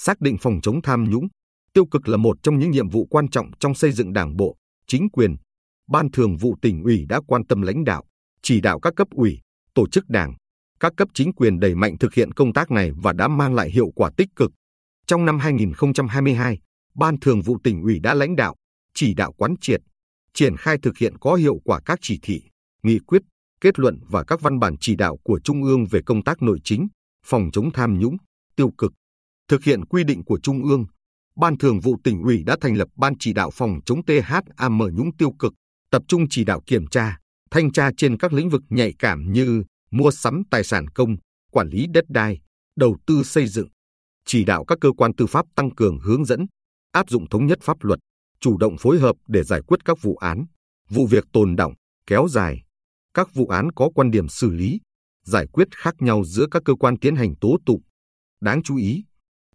xác định phòng chống tham nhũng, tiêu cực là một trong những nhiệm vụ quan trọng trong xây dựng đảng bộ, chính quyền. Ban thường vụ tỉnh ủy đã quan tâm lãnh đạo, chỉ đạo các cấp ủy, tổ chức đảng, các cấp chính quyền đẩy mạnh thực hiện công tác này và đã mang lại hiệu quả tích cực. Trong năm 2022, Ban thường vụ tỉnh ủy đã lãnh đạo, chỉ đạo quán triệt, triển khai thực hiện có hiệu quả các chỉ thị, nghị quyết, kết luận và các văn bản chỉ đạo của Trung ương về công tác nội chính, phòng chống tham nhũng, tiêu cực. Thực hiện quy định của Trung ương, Ban Thường vụ tỉnh ủy đã thành lập Ban chỉ đạo phòng chống THAM nhũng tiêu cực, tập trung chỉ đạo kiểm tra, thanh tra trên các lĩnh vực nhạy cảm như mua sắm tài sản công, quản lý đất đai, đầu tư xây dựng, chỉ đạo các cơ quan tư pháp tăng cường hướng dẫn, áp dụng thống nhất pháp luật, chủ động phối hợp để giải quyết các vụ án, vụ việc tồn động, kéo dài, các vụ án có quan điểm xử lý, giải quyết khác nhau giữa các cơ quan tiến hành tố tụng. Đáng chú ý,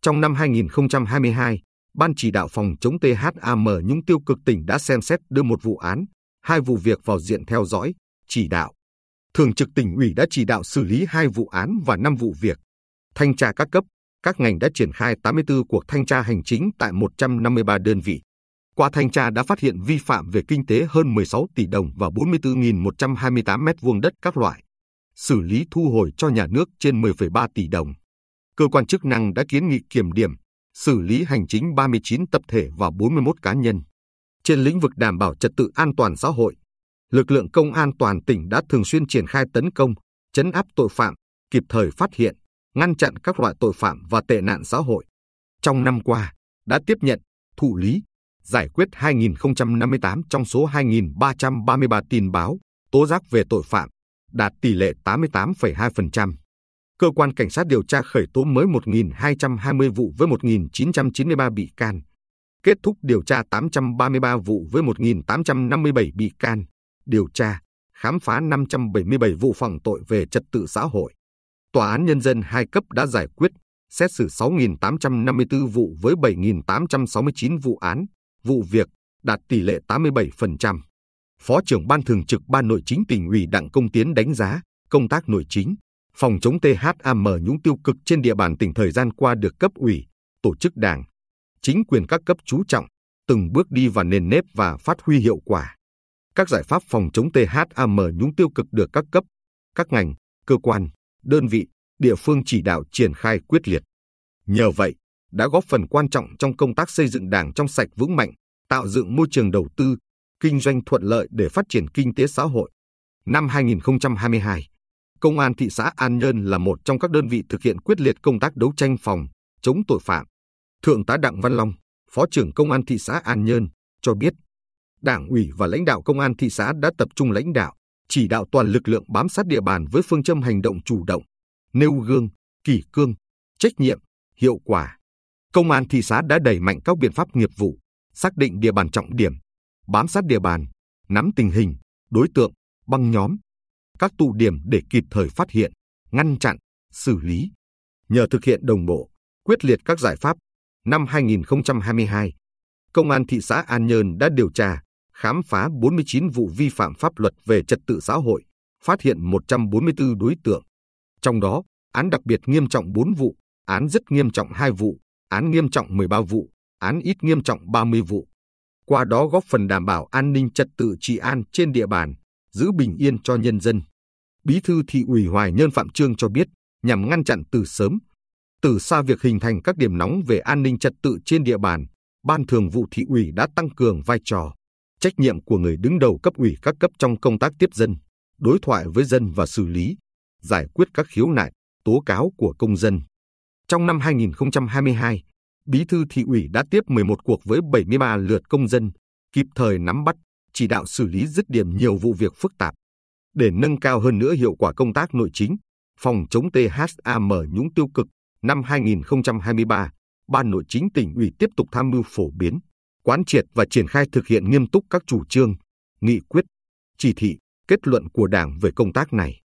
trong năm 2022, Ban chỉ đạo phòng chống THAM nhũng tiêu cực tỉnh đã xem xét đưa một vụ án, hai vụ việc vào diện theo dõi, chỉ đạo. Thường trực tỉnh ủy đã chỉ đạo xử lý hai vụ án và năm vụ việc. Thanh tra các cấp, các ngành đã triển khai 84 cuộc thanh tra hành chính tại 153 đơn vị. Qua thanh tra đã phát hiện vi phạm về kinh tế hơn 16 tỷ đồng và 44.128 m2 đất các loại. Xử lý thu hồi cho nhà nước trên 10,3 tỷ đồng. Cơ quan chức năng đã kiến nghị kiểm điểm, xử lý hành chính 39 tập thể và 41 cá nhân. Trên lĩnh vực đảm bảo trật tự an toàn xã hội, lực lượng công an toàn tỉnh đã thường xuyên triển khai tấn công, chấn áp tội phạm, kịp thời phát hiện, ngăn chặn các loại tội phạm và tệ nạn xã hội. Trong năm qua, đã tiếp nhận, thụ lý, giải quyết 2.058 trong số 2.333 tin báo, tố giác về tội phạm, đạt tỷ lệ 88,2%. Cơ quan Cảnh sát điều tra khởi tố mới 1.220 vụ với 1.993 bị can. Kết thúc điều tra 833 vụ với 1.857 bị can. Điều tra, khám phá 577 vụ phạm tội về trật tự xã hội. Tòa án Nhân dân hai cấp đã giải quyết, xét xử 6.854 vụ với 7.869 vụ án, vụ việc, đạt tỷ lệ 87%. Phó trưởng Ban Thường trực Ban Nội chính tỉnh ủy Đặng Công Tiến đánh giá công tác nội chính, phòng chống THAM nhũng tiêu cực trên địa bàn tỉnh thời gian qua được cấp ủy, tổ chức đảng, chính quyền các cấp chú trọng, từng bước đi vào nền nếp và phát huy hiệu quả. Các giải pháp phòng chống THAM nhũng tiêu cực được các cấp, các ngành, cơ quan, đơn vị, địa phương chỉ đạo triển khai quyết liệt. Nhờ vậy, đã góp phần quan trọng trong công tác xây dựng đảng trong sạch vững mạnh, tạo dựng môi trường đầu tư, kinh doanh thuận lợi để phát triển kinh tế xã hội. Năm 2022, Công an thị xã An Nhơn là một trong các đơn vị thực hiện quyết liệt công tác đấu tranh phòng, chống tội phạm. Thượng tá Đặng Văn Long, Phó trưởng Công an thị xã An Nhơn, cho biết, Đảng ủy và lãnh đạo Công an thị xã đã tập trung lãnh đạo, chỉ đạo toàn lực lượng bám sát địa bàn với phương châm hành động chủ động, nêu gương, kỷ cương, trách nhiệm, hiệu quả. Công an thị xã đã đẩy mạnh các biện pháp nghiệp vụ, xác định địa bàn trọng điểm, bám sát địa bàn, nắm tình hình, đối tượng, băng nhóm, các tụ điểm để kịp thời phát hiện, ngăn chặn, xử lý. Nhờ thực hiện đồng bộ, quyết liệt các giải pháp, năm 2022, Công an thị xã An Nhơn đã điều tra, khám phá 49 vụ vi phạm pháp luật về trật tự xã hội, phát hiện 144 đối tượng. Trong đó, án đặc biệt nghiêm trọng 4 vụ, án rất nghiêm trọng 2 vụ, án nghiêm trọng 13 vụ, án ít nghiêm trọng 30 vụ. Qua đó góp phần đảm bảo an ninh trật tự trị an trên địa bàn, giữ bình yên cho nhân dân. Bí thư thị ủy Hoài Nhơn Phạm Trương cho biết, nhằm ngăn chặn từ sớm, từ xa việc hình thành các điểm nóng về an ninh trật tự trên địa bàn, Ban Thường vụ thị ủy đã tăng cường vai trò, trách nhiệm của người đứng đầu cấp ủy các cấp trong công tác tiếp dân, đối thoại với dân và xử lý, giải quyết các khiếu nại, tố cáo của công dân. Trong năm 2022, Bí thư thị ủy đã tiếp 11 cuộc với 73 lượt công dân, kịp thời nắm bắt, chỉ đạo xử lý dứt điểm nhiều vụ việc phức tạp. Để nâng cao hơn nữa hiệu quả công tác nội chính, phòng chống THAM nhũng tiêu cực năm 2023, Ban Nội chính tỉnh ủy tiếp tục tham mưu phổ biến, quán triệt và triển khai thực hiện nghiêm túc các chủ trương, nghị quyết, chỉ thị, kết luận của Đảng về công tác này.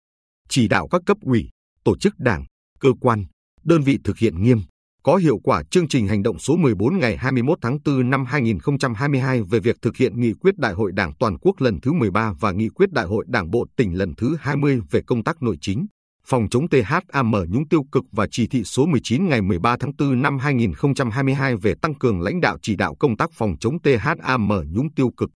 Chỉ đạo các cấp ủy, tổ chức Đảng, cơ quan, đơn vị thực hiện nghiêm, có hiệu quả chương trình hành động số 14 ngày 21 tháng 4 năm 2022 về việc thực hiện nghị quyết Đại hội Đảng toàn quốc lần thứ 13 và nghị quyết Đại hội Đảng bộ tỉnh lần thứ 20 về công tác nội chính, phòng chống THAM nhũng tiêu cực và chỉ thị số 19 ngày 13 tháng 4 năm 2022 về tăng cường lãnh đạo chỉ đạo công tác phòng chống THAM nhũng tiêu cực.